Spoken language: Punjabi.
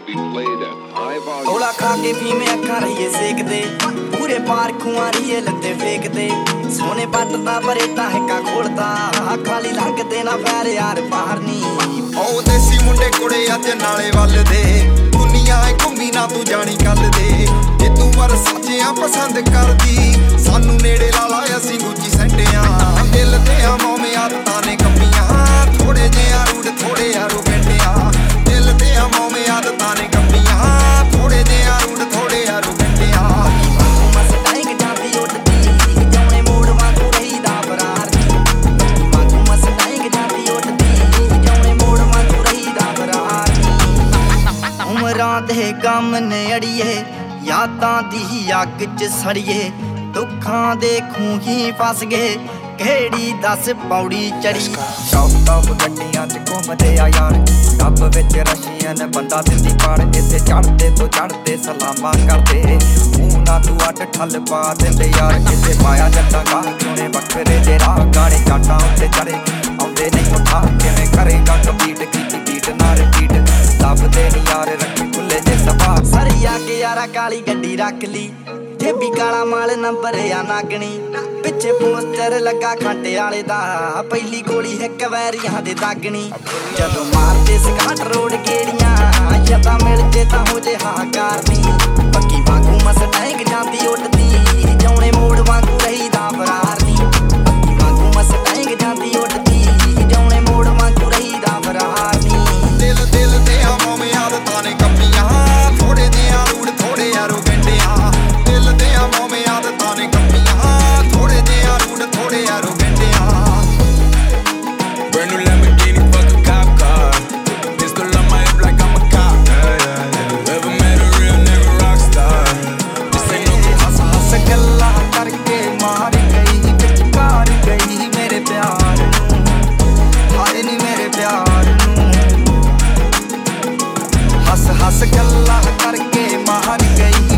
be played at high volume. ਤੋਲਾ ਖਾ ਕੇ ਫੀਮੇ ਅੱਖਾਂ ਰਹੀਏ ਸੇਕਦੇ। ਪੂਰੇ ਪਾਰ ਖੂਆਂ ਰਹੀਏ ਲੱਤੇ ਫੇਕਦੇ। ਸੋਨੇ ਪੱਟ ਦਾ ਬਰੇਟਾ ਹੈਕਾ ਖੋਲਦਾ। ਖਾਲੀ ਲੰਘਦੇ ਨਾ ਫੈਰ ਯਾਰ ਬਾਹਰ ਨਹੀਂ ਉਹ ਦੇਸੀ ਮੁੰਡੇ ਕੁੜੇ ਅੱਜ ਨਾਲੇ ਵੱਲ ਦੇ ਦੁਨੀਆ ਏ ਘੁੰਮੀ ਨਾ ਤੂੰ ਜਾਣੀ ਕੱਲ ਦੇ। ਜੇ ਤੂੰ ਵਰ ਸੱਚਿਆਂ ਪਸੰਦ ਕਰਦੀ ਸਾਨੂੰ ਨੇੜੇ ਲਾ ਲਾ ਅਸੀਂ ਗੁੱਚੀ ਸੈਂਟਿਆਂ। ਦਿਲ ਤੇ ਆ ਮੋਮੇ ਆਦਤਾਂ। ਦੇ ਗਮ ਨੇ ਅੜੀਏ, ਯਾਦਾਂ ਦੀ ਅੱਗ 'ਚ ਸੜੀਏ, ਦੁੱਖਾਂ ਦੇ ਖੂਹੀ ਫਸ ਗਏ, ਕਿਹੜੀ ਦੱਸ ਪੌੜੀ ਚੜੀ ਟੌਪ ਟੌਪ ਗੱਡੀਆਂ 'ਚ ਘੁੰਮਦੇ ਆ ਯਾਰ ਡੱਬ ਵਿੱਚ ਰਸ਼ੀਅਨ ਬੰਦਾ ਦਿੰਦੀ ਪਾੜ, ਇੱਥੇ ਚੜਦੇ ਤੋਂ ਚੜਦੇ ਸਲਾਮਾਂ ਕਰਦੇ। ਮੂੰਹ ਨਾ ਤੂੰ ਅੱਡ ਠੱਲ ਪਾ ਦਿੰਦੇ ਯਾਰ ਇੱਥੇ ਕਾਲੀ ਗੱਡੀ ਰੱਖ ਲਈ। ਠੇਬੀ ਕਾਲਾ ਮਾਲ ਨੰਬਰ ਆ ਨਾਗਣੀ। ਪਿੱਛੇ ਪੋਸਟਰ ਲੱਗਾ ਖਾਂਟੇ ਵਾਲੇ ਦਾ। ਪਹਿਲੀ ਗੋਲੀ ਇੱਕ ਵੈਰੀਆਂ ਦੇ ਦਾਗਣੀ। ਜਦੋਂ ਮਾਰਦੇ ਸਕਾਟ ਰੋਡ ਗੇੜੀਆਂ ਬਸ ਗੱਲਾਂ ਕਰਕੇ ਮਾਹਰ ਗਈ।